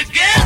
again.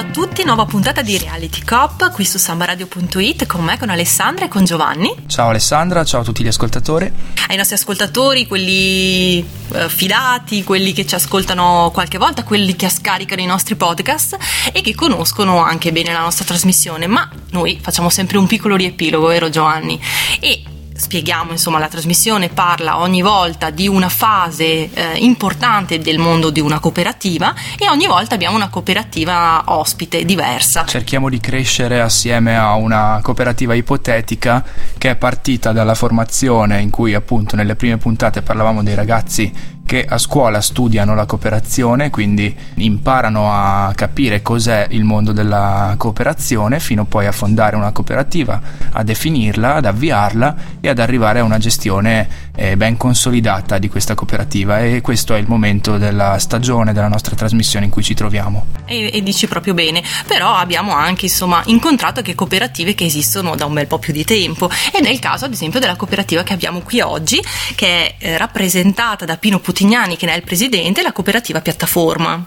Ciao a tutti, nuova puntata di Reality Cop qui su sambaradio.it con me, con Alessandra e con Giovanni. Ciao Alessandra, ciao a tutti gli ascoltatori. Ai nostri ascoltatori, quelli eh, fidati, quelli che ci ascoltano qualche volta, quelli che scaricano i nostri podcast e che conoscono anche bene la nostra trasmissione, ma noi facciamo sempre un piccolo riepilogo, vero Giovanni? E spieghiamo, insomma, la trasmissione parla ogni volta di una fase eh, importante del mondo di una cooperativa e ogni volta abbiamo una cooperativa ospite diversa. Cerchiamo di crescere assieme a una cooperativa ipotetica che è partita dalla formazione in cui appunto nelle prime puntate parlavamo dei ragazzi che a scuola studiano la cooperazione, quindi imparano a capire cos'è il mondo della cooperazione, fino poi a fondare una cooperativa, a definirla, ad avviarla e ad arrivare a una gestione eh, ben consolidata di questa cooperativa. E questo è il momento della stagione della nostra trasmissione in cui ci troviamo. E, e dici proprio bene, però abbiamo anche insomma incontrato che cooperative che esistono da un bel po' più di tempo è il caso ad esempio della cooperativa che abbiamo qui oggi che è eh, rappresentata da Pino Putignani che ne è il presidente, la cooperativa Piattaforma.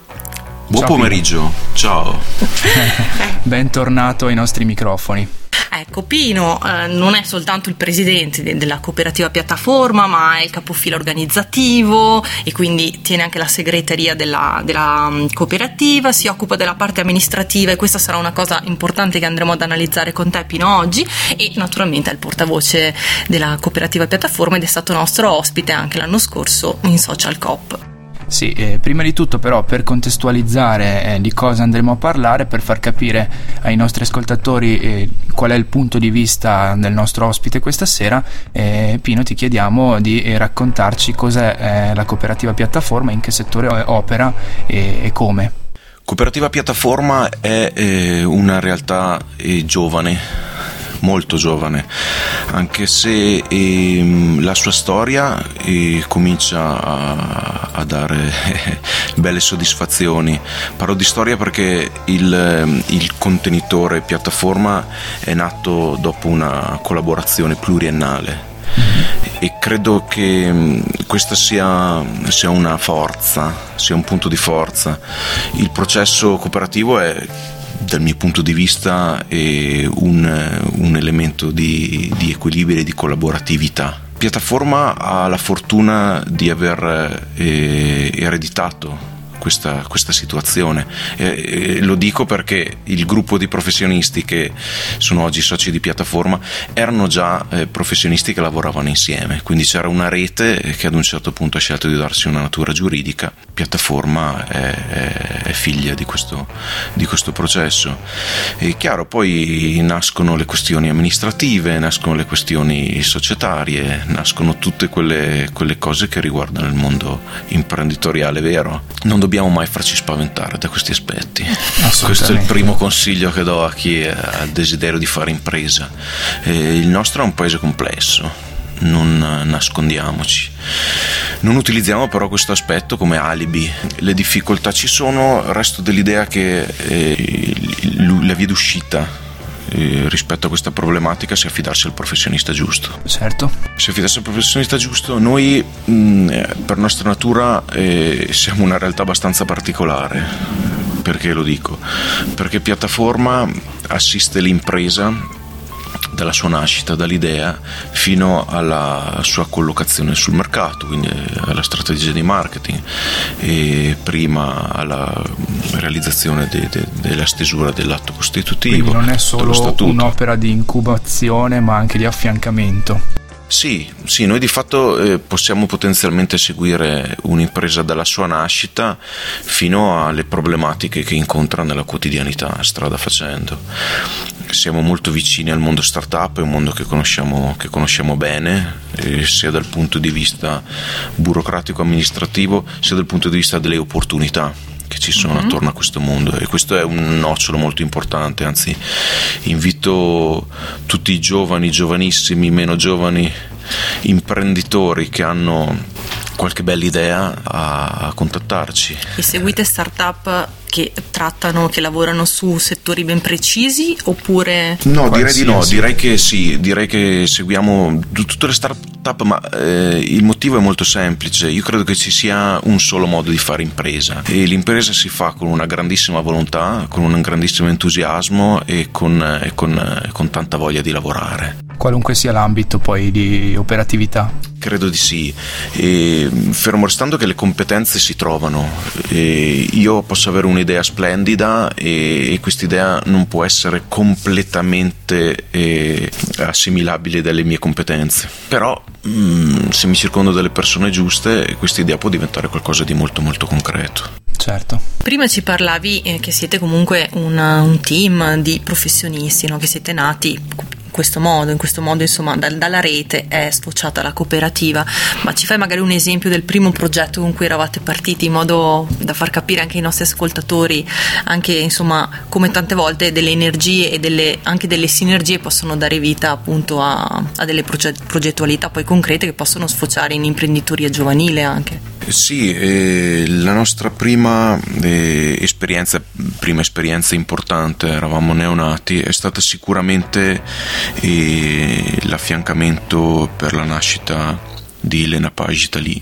Buon Ciao, pomeriggio, ciao. Bentornato ai nostri microfoni. Ecco, Pino eh, non è soltanto il presidente de- della cooperativa piattaforma, ma è il capofilo organizzativo e quindi tiene anche la segreteria della, della mm, cooperativa, si occupa della parte amministrativa e questa sarà una cosa importante che andremo ad analizzare con te Pino oggi e naturalmente è il portavoce della cooperativa piattaforma ed è stato nostro ospite anche l'anno scorso in Social Coop. Sì, eh, prima di tutto però per contestualizzare eh, di cosa andremo a parlare, per far capire ai nostri ascoltatori eh, qual è il punto di vista del nostro ospite questa sera, eh, Pino ti chiediamo di eh, raccontarci cos'è eh, la cooperativa piattaforma, in che settore opera e, e come. Cooperativa Piattaforma è una realtà giovane, molto giovane, anche se ehm, la sua storia eh, comincia a, a dare belle soddisfazioni. Parlo di storia perché il, ehm, il contenitore Piattaforma è nato dopo una collaborazione pluriennale e credo che mh, questa sia, sia una forza, sia un punto di forza. Il processo cooperativo è dal mio punto di vista è un, un elemento di, di equilibrio e di collaboratività. Piattaforma ha la fortuna di aver eh, ereditato questa, questa situazione. Eh, lo dico perché il gruppo di professionisti che sono oggi soci di piattaforma erano già eh, professionisti che lavoravano insieme, quindi c'era una rete che ad un certo punto ha scelto di darsi una natura giuridica. Piattaforma è, è, è figlia di questo, di questo processo. E chiaro, poi nascono le questioni amministrative, nascono le questioni societarie, nascono tutte quelle, quelle cose che riguardano il mondo imprenditoriale vero. Non dobbiamo mai farci spaventare da questi aspetti. Questo è il primo consiglio che do a chi ha desiderio di fare impresa. Eh, il nostro è un paese complesso, non nascondiamoci. Non utilizziamo però questo aspetto come alibi. Le difficoltà ci sono, resto dell'idea che eh, la via d'uscita eh, rispetto a questa problematica sia affidarsi al professionista giusto. Certo. Se affidarsi al professionista giusto, noi mh, per nostra natura eh, siamo una realtà abbastanza particolare. Perché lo dico? Perché piattaforma assiste l'impresa dalla sua nascita, dall'idea fino alla sua collocazione sul mercato, quindi alla strategia di marketing e prima alla realizzazione de, de, della stesura dell'atto costitutivo. Quindi non è solo un'opera di incubazione ma anche di affiancamento. Sì, sì, noi di fatto eh, possiamo potenzialmente seguire un'impresa dalla sua nascita fino alle problematiche che incontra nella quotidianità, strada facendo. Siamo molto vicini al mondo startup, è un mondo che conosciamo, che conosciamo bene, sia dal punto di vista burocratico-amministrativo, sia dal punto di vista delle opportunità che ci sono mm-hmm. attorno a questo mondo e questo è un nocciolo molto importante, anzi invito tutti i giovani, giovanissimi, meno giovani imprenditori che hanno qualche bella idea a contattarci. E seguite startup che trattano, che lavorano su settori ben precisi oppure... No, direi di no, direi che sì, direi che seguiamo tutte le start-up, ma eh, il motivo è molto semplice, io credo che ci sia un solo modo di fare impresa. E l'impresa si fa con una grandissima volontà, con un grandissimo entusiasmo e con, e con, e con tanta voglia di lavorare. Qualunque sia l'ambito poi di operatività. Credo di sì, e, fermo restando che le competenze si trovano, e io posso avere un'idea splendida e, e quest'idea non può essere completamente eh, assimilabile dalle mie competenze, però mh, mm, se mi circondo delle persone giuste questa idea può diventare qualcosa di molto molto concreto. Certo. Prima ci parlavi eh, che siete comunque una, un team di professionisti, no? che siete nati questo modo, in questo modo insomma da, dalla rete è sfociata la cooperativa, ma ci fai magari un esempio del primo progetto con cui eravate partiti in modo da far capire anche ai nostri ascoltatori anche insomma come tante volte delle energie e delle, anche delle sinergie possono dare vita appunto a, a delle progettualità poi concrete che possono sfociare in imprenditoria giovanile anche. Sì, eh, la nostra prima eh, esperienza, prima esperienza importante, eravamo neonati, è stata sicuramente eh, l'affiancamento per la nascita di Elena Page Italy,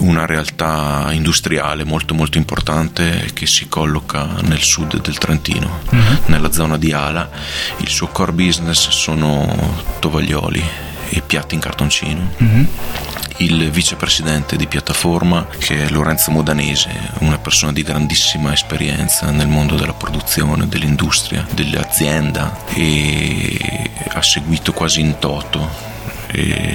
una realtà industriale molto molto importante che si colloca nel sud del Trentino, uh-huh. nella zona di Ala. Il suo core business sono tovaglioli e piatti in cartoncino. Uh-huh il vicepresidente di piattaforma che è Lorenzo Modanese, una persona di grandissima esperienza nel mondo della produzione, dell'industria, dell'azienda e ha seguito quasi in toto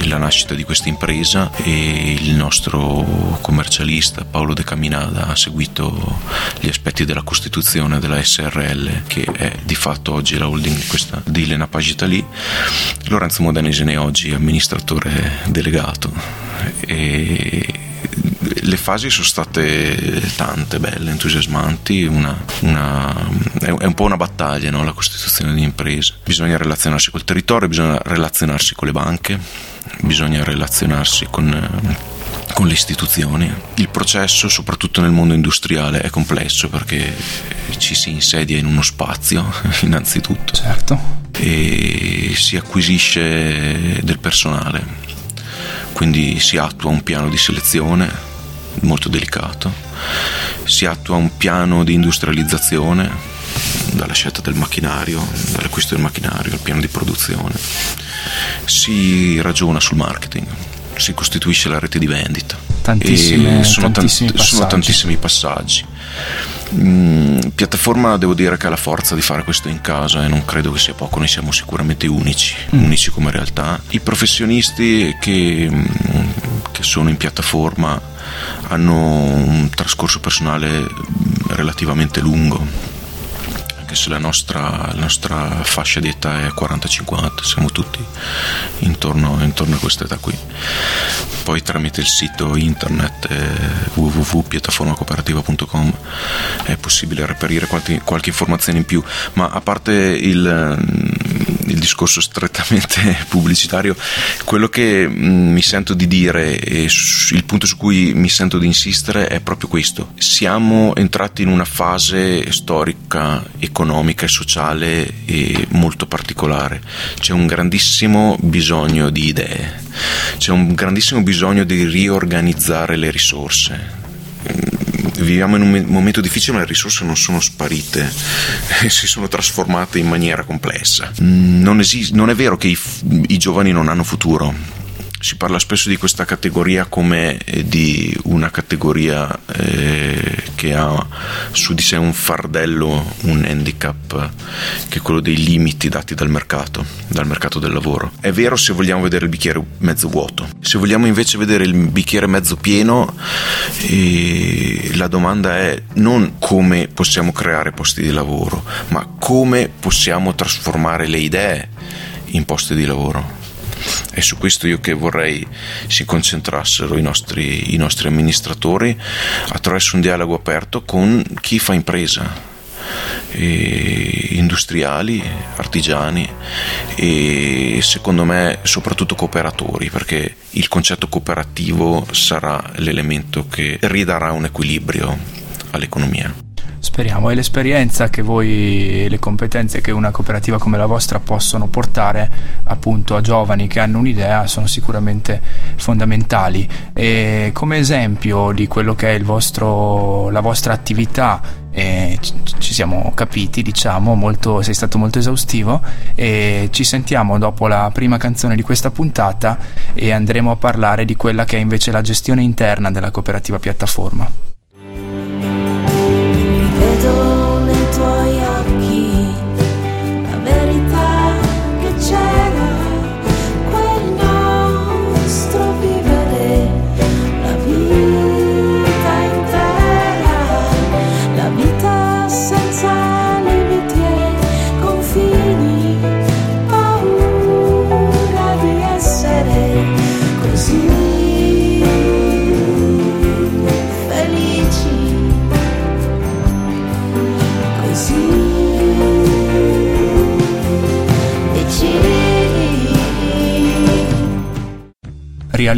la nascita di questa impresa e il nostro commercialista Paolo De Caminada ha seguito gli aspetti della costituzione della SRL che è di fatto oggi la holding questa di Elena Pagitali Lorenzo Modanese ne è oggi amministratore delegato. E le fasi sono state tante, belle, entusiasmanti, una, una, è un po' una battaglia no? la costituzione di imprese. Bisogna relazionarsi col territorio, bisogna relazionarsi con le banche, bisogna relazionarsi con, con le istituzioni. Il processo, soprattutto nel mondo industriale, è complesso perché ci si insedia in uno spazio, innanzitutto. Certo. E si acquisisce del personale quindi si attua un piano di selezione molto delicato, si attua un piano di industrializzazione dalla scelta del macchinario, dall'acquisto del macchinario al piano di produzione, si ragiona sul marketing, si costituisce la rete di vendita. Tantissime, sono, tantissimi tant- sono tantissimi passaggi. Mm, piattaforma devo dire che ha la forza di fare questo in casa e non credo che sia poco, noi siamo sicuramente unici, mm. unici come realtà. I professionisti che, mm, che sono in piattaforma hanno un trascorso personale relativamente lungo anche se la nostra, la nostra fascia di età è 40-50, siamo tutti intorno, intorno, a questa età qui. Poi tramite il sito internet eh, www.piattaformacooperativa.com è possibile reperire qualche, qualche, informazione in più, ma a parte il, il discorso strettamente pubblicitario, quello che mm, mi sento di dire e il punto su cui mi sento di insistere è proprio questo. Siamo entrati in una fase storica economica e sociale e molto particolare. C'è un grandissimo bisogno di idee, c'è un grandissimo bisogno di riorganizzare le risorse. Viviamo in un momento difficile, ma le risorse non sono sparite, si sono trasformate in maniera complessa. Non, esiste, non è vero che i, i giovani non hanno futuro, si parla spesso di questa categoria come eh, di una categoria eh, che ha su di sé un fardello, un handicap, che è quello dei limiti dati dal mercato, dal mercato del lavoro. È vero se vogliamo vedere il bicchiere mezzo vuoto. Se vogliamo invece vedere il bicchiere mezzo pieno, eh, la domanda è non come possiamo creare posti di lavoro, ma come possiamo trasformare le idee in posti di lavoro. È su questo io che vorrei si concentrassero i nostri, i nostri amministratori attraverso un dialogo aperto con chi fa impresa, industriali, artigiani e secondo me soprattutto cooperatori perché il concetto cooperativo sarà l'elemento che ridarà un equilibrio all'economia Speriamo, e l'esperienza che voi, le competenze che una cooperativa come la vostra possono portare appunto a giovani che hanno un'idea sono sicuramente fondamentali. E come esempio di quello che è vostro, la vostra attività, eh, ci siamo capiti, diciamo, molto, sei stato molto esaustivo e ci sentiamo dopo la prima canzone di questa puntata e andremo a parlare di quella che è invece la gestione interna della cooperativa piattaforma.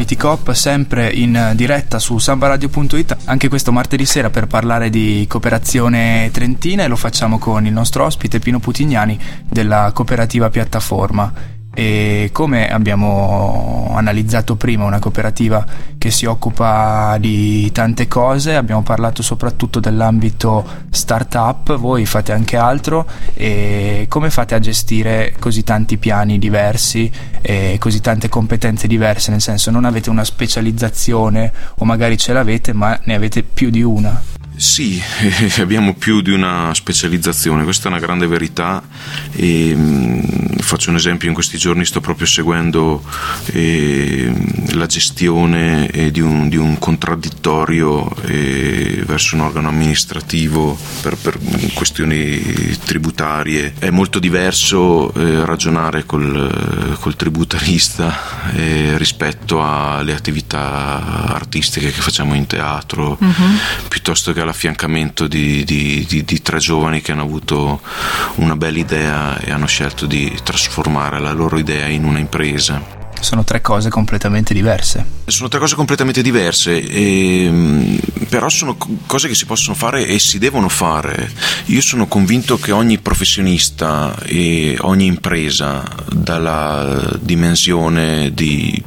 Reality Cop sempre in diretta su sambaradio.it anche questo martedì sera per parlare di cooperazione trentina e lo facciamo con il nostro ospite Pino Putignani della cooperativa piattaforma e come abbiamo analizzato prima una cooperativa che si occupa di tante cose, abbiamo parlato soprattutto dell'ambito startup, voi fate anche altro e come fate a gestire così tanti piani diversi e così tante competenze diverse, nel senso non avete una specializzazione o magari ce l'avete ma ne avete più di una? Sì, abbiamo più di una specializzazione, questa è una grande verità e mm, faccio un esempio, in questi giorni sto proprio seguendo eh, la gestione eh, di, un, di, un, contraddittorio eh, verso un organo amministrativo per, per, questioni tributarie. È molto diverso eh, ragionare col, col tributarista eh, rispetto alle attività artistiche che facciamo in teatro, uh-huh. piuttosto che all'affiancamento di, di, di, di, tre giovani che hanno avuto una bella idea e hanno scelto di trasformare la loro idea in una impresa. Sono tre cose completamente diverse. Sono tre cose completamente diverse, e, ehm, però sono cose che si possono fare e si devono fare. Io sono convinto che ogni professionista e ogni impresa, dalla dimensione di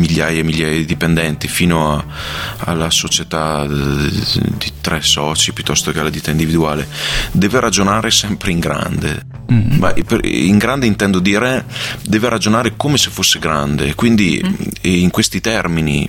migliaia e migliaia di dipendenti fino a, alla società di tre soci piuttosto che alla ditta individuale, deve ragionare sempre in grande. Mm. in grande intendo dire deve ragionare come se fosse grande, quindi mm. in questi termini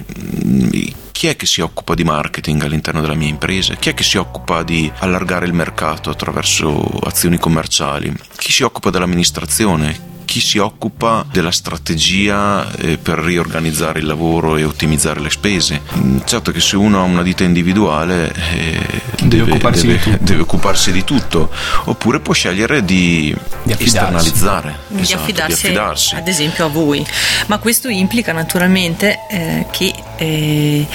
chi è che si occupa di marketing all'interno della mia impresa? Chi è che si occupa di allargare il mercato attraverso azioni commerciali? Chi si occupa dell'amministrazione? Chi si occupa della strategia eh, per riorganizzare il lavoro e ottimizzare le spese. Mm, certo che se uno ha una ditta individuale eh, deve, deve, occuparsi deve, deve, occuparsi di tutto, oppure può scegliere di, di esternalizzare, di, esatto, affidarsi, di, affidarsi, ad esempio a voi. Ma questo implica naturalmente eh, che eh,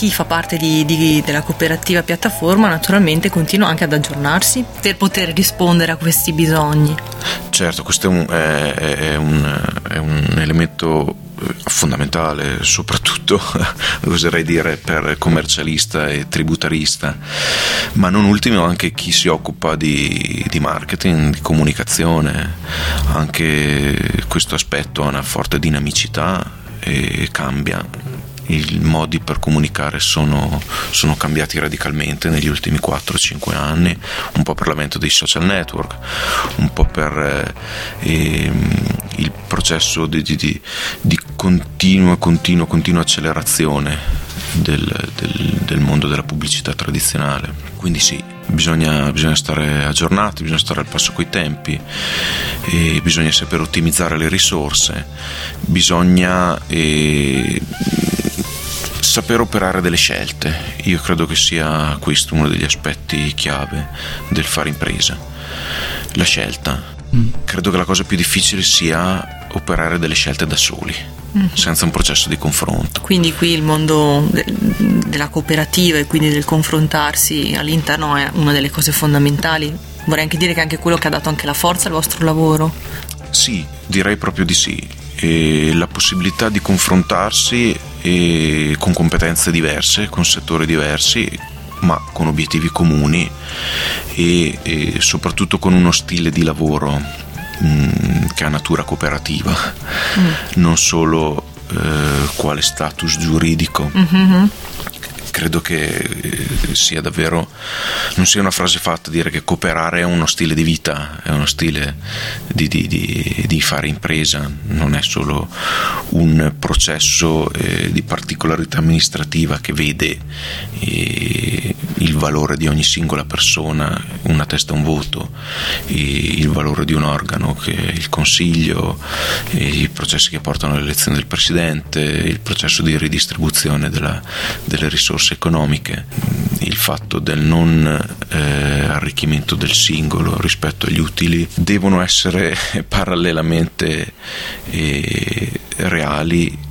chi fa parte di, di, della cooperativa piattaforma naturalmente continua anche ad aggiornarsi per poter rispondere a questi bisogni. Certo, questo è un, è, è un, è un elemento eh, fondamentale, soprattutto oserei dire per commercialista e tributarista, ma non ultimo anche chi si occupa di, di, marketing, di comunicazione, anche questo aspetto ha una forte dinamicità e cambia i modi per comunicare sono, sono cambiati radicalmente negli ultimi 4-5 anni, un po' per l'avvento dei social network, un po' per eh, ehm, il processo di, di, di continua, continua, continua accelerazione del, del, del, mondo della pubblicità tradizionale. Quindi sì, bisogna, bisogna, stare aggiornati, bisogna stare al passo coi tempi, bisogna saper ottimizzare le risorse, bisogna eh, saper operare delle scelte. Io credo che sia questo uno degli aspetti chiave del fare impresa. La scelta. Mm. Credo che la cosa più difficile sia operare delle scelte da soli. Mm. senza un processo di confronto. Quindi qui il mondo de- della cooperativa e quindi del confrontarsi all'interno è una delle cose fondamentali. Vorrei anche dire che è anche quello che ha dato anche la forza al vostro lavoro. Sì, direi proprio di sì. E la possibilità di confrontarsi con competenze diverse, con settori diversi, ma con obiettivi comuni e, e soprattutto con uno stile di lavoro mh, mm, che ha natura cooperativa, mm. non solo eh, quale status giuridico. Mm-hmm credo che eh, sia davvero, non sia una frase fatta dire che cooperare è uno stile di vita, è uno stile di, di, di, di fare impresa, non è solo un processo eh, di particolarità amministrativa che vede eh, il valore di ogni singola persona, una testa un voto, il valore di un organo che è il consiglio, i processi che portano all'elezione del presidente, il processo di ridistribuzione della, delle risorse risorse economiche, il fatto del non eh, arricchimento del singolo rispetto agli utili devono essere parallelamente eh, reali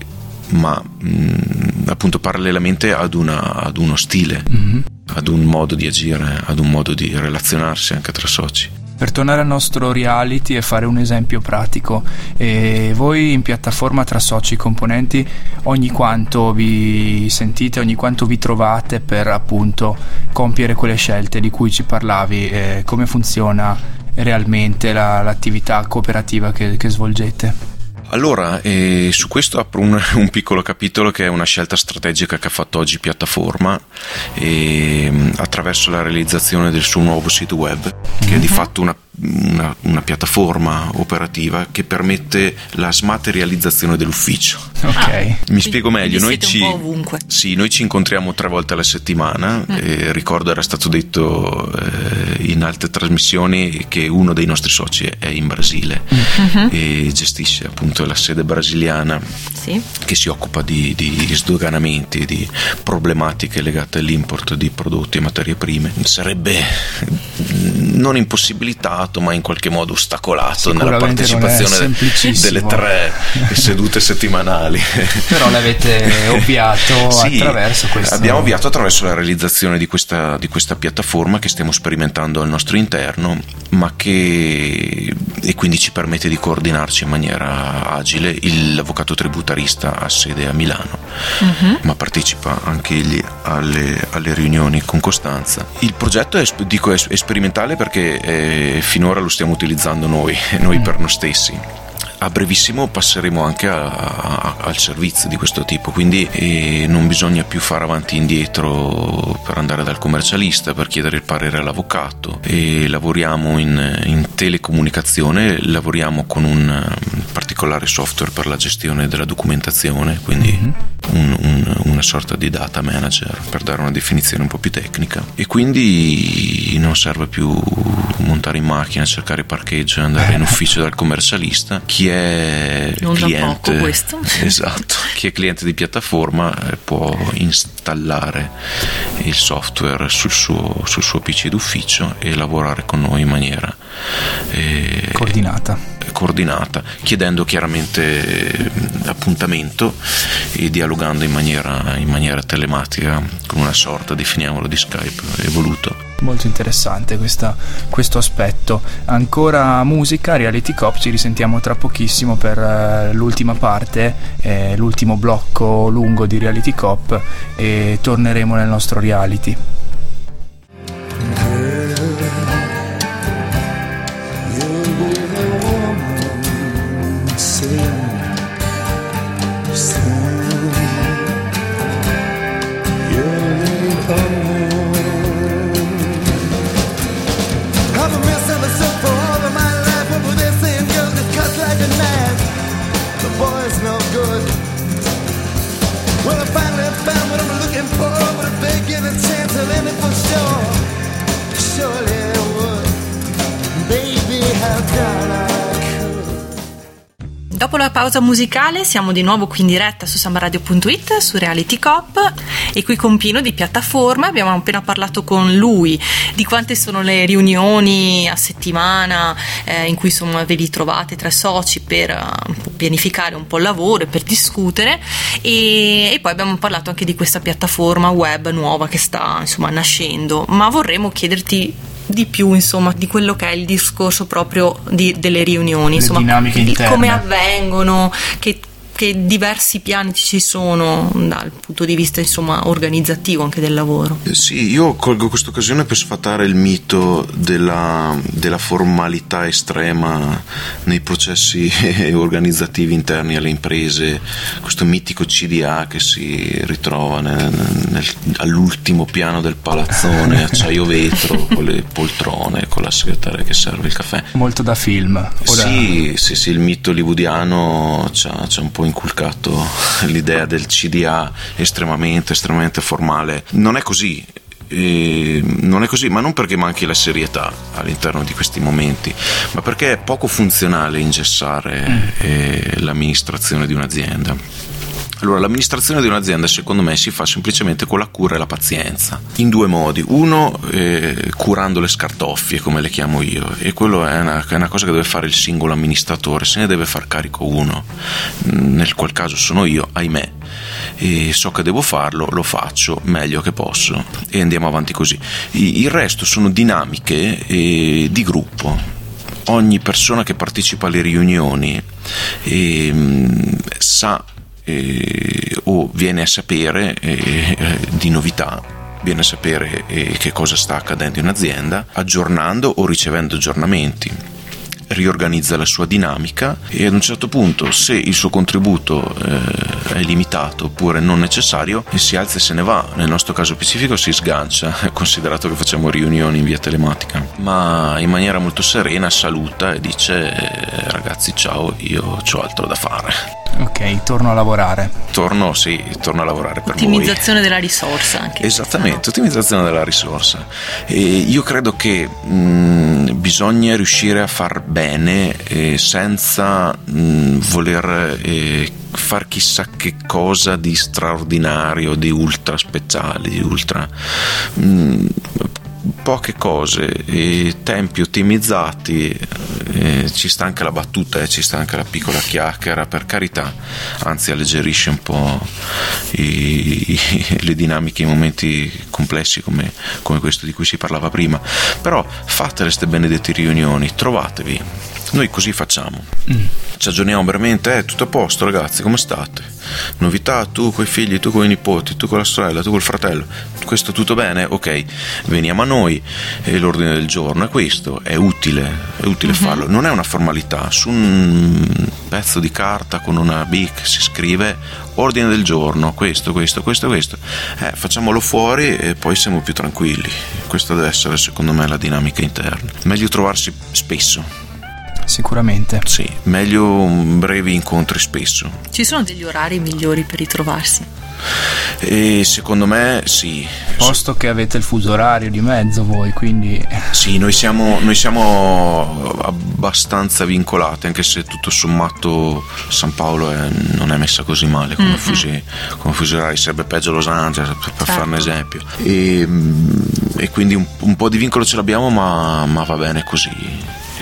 ma mh, appunto parallelamente ad, una, ad uno stile, mm-hmm. ad un modo di agire, ad un modo di relazionarsi anche tra soci. Per tornare al nostro reality e fare un esempio pratico, eh, voi in piattaforma tra soci componenti ogni quanto vi sentite, ogni quanto vi trovate per appunto compiere quelle scelte di cui ci parlavi, eh, come funziona realmente la, l'attività cooperativa che, che svolgete? Allora, eh, su questo apro un, un, piccolo capitolo che è una scelta strategica che ha fatto oggi piattaforma eh, attraverso la realizzazione del suo nuovo sito web, che mm-hmm. è di mhm. fatto una una, una, piattaforma operativa che permette la smaterializzazione dell'ufficio. Ok. Ah, Mi spiego meglio. Noi ci, sì, noi ci, incontriamo tre volte alla settimana. Mm. Eh, ricordo era stato detto eh, in altre trasmissioni che uno dei nostri soci è in Brasile mm-hmm. e gestisce appunto la sede brasiliana sì. che si occupa di, di sdoganamenti, di problematiche legate all'import di prodotti e materie prime. Sarebbe non impossibilitato fermato ma in qualche modo ostacolato nella partecipazione delle tre sedute settimanali. Però l'avete ovviato sì, attraverso questo. Abbiamo ovviato attraverso la realizzazione di questa, di questa piattaforma che stiamo sperimentando al nostro interno, ma che e quindi ci permette di coordinarci in maniera agile. L'avvocato tributarista ha sede a Milano, uh-huh. ma partecipa anche egli alle, alle, riunioni con Costanza. Il progetto è, dico, è, è sperimentale perché è finora lo stiamo utilizzando noi, noi per noi stessi. A brevissimo passeremo anche a, a, al servizio di questo tipo, quindi eh, non bisogna più fare avanti e indietro per andare dal commercialista per chiedere il parere all'avvocato. E lavoriamo in, in telecomunicazione, lavoriamo con un particolare software per la gestione della documentazione, quindi mm-hmm. un, un, una sorta di data manager per dare una definizione un po' più tecnica e quindi non serve più montare in macchina, cercare parcheggio e andare in ufficio dal commercialista. Chi è non cliente, questo. Esatto, chi è cliente di piattaforma eh, può installare il software sul suo, sul suo PC d'ufficio e lavorare con noi in maniera eh, coordinata coordinata, chiedendo chiaramente appuntamento e dialogando in maniera, in maniera telematica con una sorta, definiamolo, di Skype evoluto. Molto interessante questa, questo aspetto. Ancora musica, Reality Cop, ci risentiamo tra pochissimo per uh, l'ultima parte, eh, l'ultimo blocco lungo di Reality Cop e torneremo nel nostro reality. Dopo la pausa musicale siamo di nuovo qui in diretta su sambaradio.it, su Reality Cop e qui con Pino di piattaforma. Abbiamo appena parlato con lui di quante sono le riunioni a settimana eh, in cui insomma ve li trovate tra soci per uh, pianificare un po' il lavoro e per discutere e, e, poi abbiamo parlato anche di questa piattaforma web nuova che sta insomma nascendo. Ma vorremmo chiederti di più insomma di quello che è il discorso proprio di, delle riunioni, Le insomma di come avvengono, che che diversi piani ci sono dal punto di vista insomma, organizzativo anche del lavoro. Eh, sì, io colgo questa occasione per sfatare il mito della, della formalità estrema nei processi organizzativi interni alle imprese, questo mitico CDA che si ritrova nel, nel, all'ultimo piano del palazzone, acciaio vetro, con le poltrone, con la segretaria che serve il caffè. Molto da film. Sì, sì, sì, il mito hollywoodiano ha un po' inculcato l'idea del CDA estremamente, estremamente formale. Non è così. Eh, non è così, ma non perché manchi la serietà all'interno di questi momenti, ma perché è poco funzionale ingessare eh, l'amministrazione di un'azienda. Allora, l'amministrazione di un'azienda secondo me si fa semplicemente con la cura e la pazienza, in due modi. Uno, eh, curando le scartoffie, come le chiamo io, e quello è una, è una, cosa che deve fare il singolo amministratore, se ne deve far carico uno, nel qual caso sono io, ahimè. E so che devo farlo, lo faccio meglio che posso e andiamo avanti così. Il resto sono dinamiche eh, di gruppo. Ogni persona che partecipa alle riunioni eh, sa eh, o viene a sapere eh, di novità viene a sapere che cosa sta accadendo in azienda, aggiornando o ricevendo aggiornamenti. Riorganizza la sua dinamica e ad un certo punto se il suo contributo eh, è limitato oppure non necessario si alza e se ne va. Nel nostro caso specifico si sgancia considerato che facciamo riunioni in via telematica. Ma in maniera molto serena saluta e dice eh, ragazzi ciao io ho altro da fare Ok, torno a lavorare. Torno, sì, torno a lavorare per Ottimizzazione della risorsa anche. Esattamente, questa, no? ottimizzazione della risorsa. E io credo che mh, bisogna riuscire a far bene eh, senza mh, voler eh, far chissà che cosa di straordinario, di ultra speciale, di ultra... Mh, poche cose, tempi ottimizzati, eh, ci sta anche la battuta e eh, ci sta anche la piccola chiacchiera, per carità, anzi alleggerisce un po' i, i, le dinamiche, i momenti complessi come, come questo di cui si parlava prima, però fate queste benedette riunioni, trovatevi, noi così facciamo. Mm. Ci aggiorniamo veramente, è eh, tutto a posto ragazzi, come state? Novità, tu con i figli, tu con i nipoti, tu con la sorella, tu col fratello. Questo tutto bene? Ok, veniamo a noi e l'ordine del giorno è questo, è utile, è utile mm-hmm. farlo. Non è una formalità, su un pezzo di carta con una bic si scrive ordine del giorno, questo, questo, questo, questo. Eh, facciamolo fuori e poi siamo più tranquilli. Questa deve essere secondo me la dinamica interna. Meglio trovarsi spesso sicuramente. Sì, meglio brevi incontri spesso. Ci sono degli orari migliori per ritrovarsi? E secondo me sì. Posto che avete il fuso orario di mezzo voi, quindi... Sì, noi siamo, noi siamo abbastanza vincolati, anche se tutto sommato San Paolo è, non è messa così male come, mm-hmm. fusi, come fuso orario, sarebbe peggio Los Angeles, per, per certo. fare un esempio. E, e quindi un, un, po' di vincolo ce l'abbiamo, ma, ma va bene così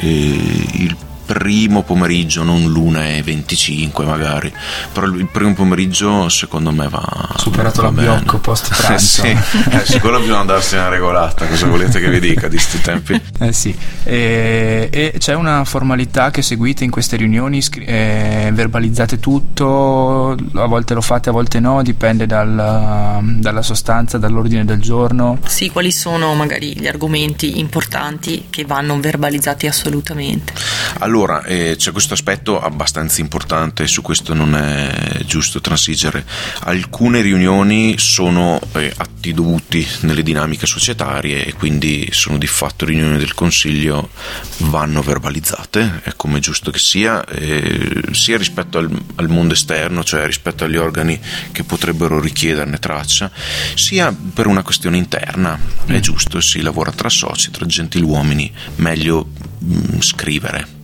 il primo pomeriggio, non l'una e 25 magari, però il primo pomeriggio secondo me va... Superato va l'abbiocco post pranzo. sì, eh, sicuro bisogna andarsi una regolata, cosa volete che vi dica di questi tempi? Eh sì, e, e, c'è una formalità che seguite in queste riunioni, eh, verbalizzate tutto, a volte lo fate, a volte no, dipende dal, dalla sostanza, dall'ordine del giorno. Sì, quali sono magari gli argomenti importanti che vanno verbalizzati assolutamente? Allora, allora, eh, c'è questo aspetto abbastanza importante, su questo non è giusto transigere. Alcune riunioni sono eh, atti dovuti nelle dinamiche societarie e quindi sono di fatto riunioni del Consiglio, vanno verbalizzate, è come giusto che sia, eh, sia rispetto al, al mondo esterno, cioè rispetto agli organi che potrebbero richiederne traccia, sia per una questione interna. È mm. giusto, si lavora tra soci, tra gentiluomini, meglio mh, mm, scrivere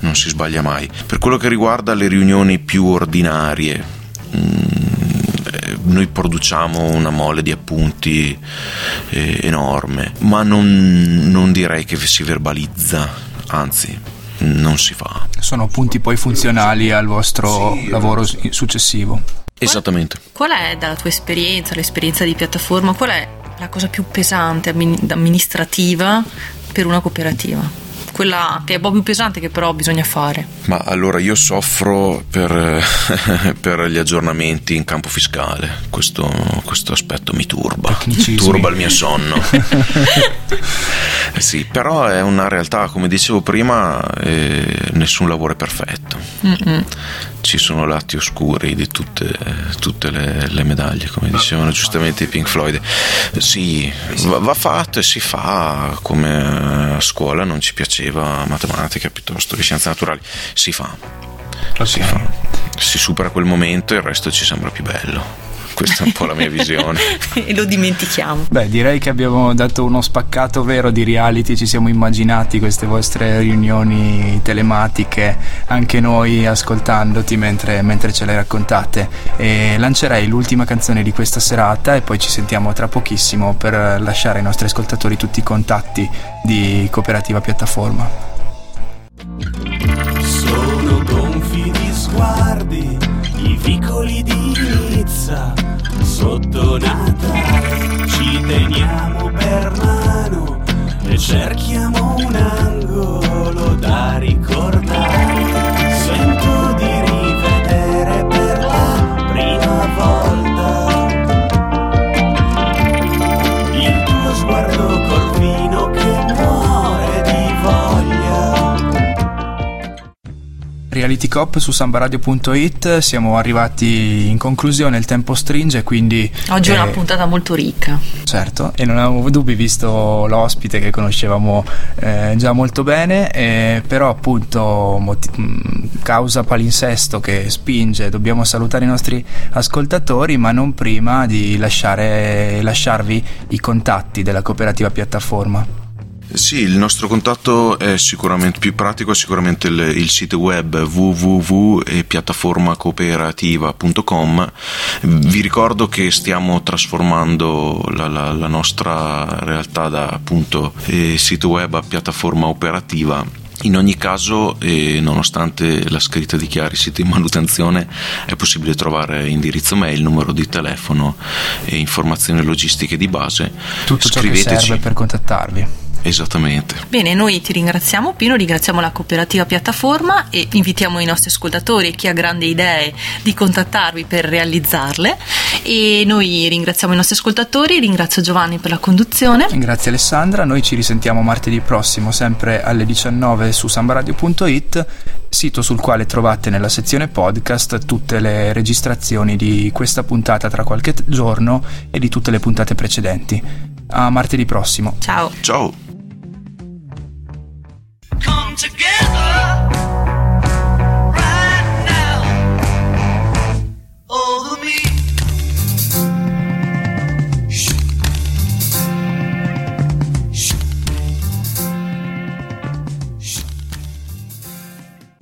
non si sbaglia mai. Per quello che riguarda le riunioni più ordinarie, mm, eh, noi produciamo una mole di appunti eh, enorme, ma non, non direi che si verbalizza, anzi non si fa. Sono appunti poi funzionali al vostro sì, lavoro successivo. Esattamente. Qual è dalla tua esperienza, l'esperienza di piattaforma, qual è la cosa più pesante amministrativa per una cooperativa? Quella che è un po' più pesante che però bisogna fare. Ma allora io soffro per, per gli aggiornamenti in campo fiscale, questo, questo aspetto mi turba, turba il mio sonno. eh sì, però è una realtà, come dicevo prima, eh, nessun lavoro è perfetto. Mm-mm. Ci sono lati oscuri di tutte, tutte le, le, medaglie, come dicevano giustamente i Pink Floyd. Sì, va, va fatto e si fa come a scuola non ci piaceva matematica piuttosto che scienze naturali, si fa. Okay. Si fa. Si supera quel momento e il resto ci sembra più bello questa è un po' la mia visione. e lo dimentichiamo. Beh, direi che abbiamo dato uno spaccato vero di reality, ci siamo immaginati queste vostre riunioni telematiche, anche noi ascoltandoti mentre, mentre ce le raccontate. E lancerei l'ultima canzone di questa serata e poi ci sentiamo tra pochissimo per lasciare ai nostri ascoltatori tutti i contatti di Cooperativa Piattaforma. Sono gonfi di sguardi, i vicoli di sotto Natale ci teniamo per mano e cerchiamo un angolo da ricordare. Reality Cop su sambaradio.it siamo arrivati in conclusione, il tempo stringe quindi... Oggi è una eh, puntata molto ricca. Certo, e non avevo dubbi visto l'ospite che conoscevamo eh, già molto bene, eh, però appunto moti- mm, causa palinsesto che spinge, dobbiamo salutare i nostri ascoltatori ma non prima di lasciare, lasciarvi i contatti della cooperativa piattaforma. Sì, il nostro contatto è sicuramente più pratico, è sicuramente il, il sito web www.piattaformacooperativa.com. Vi ricordo che stiamo trasformando la, la, la nostra realtà da appunto eh, sito web a piattaforma operativa in ogni caso, eh, nonostante la scritta dichiari sito in manutenzione, è possibile trovare indirizzo mail, numero di telefono e informazioni logistiche di base. Tutto ciò che serve per contattarvi. Esattamente. Bene, noi ti ringraziamo Pino, ringraziamo la cooperativa piattaforma e invitiamo i nostri ascoltatori e chi ha grandi idee di contattarvi per realizzarle e noi ringraziamo i nostri ascoltatori, ringrazio Giovanni per la conduzione. Grazie Alessandra, noi ci risentiamo martedì prossimo sempre alle 19 su sambaradio.it sito sul quale trovate nella sezione podcast tutte le registrazioni di questa puntata tra qualche giorno e di tutte le puntate precedenti. A martedì prossimo. Ciao. Ciao. Come together.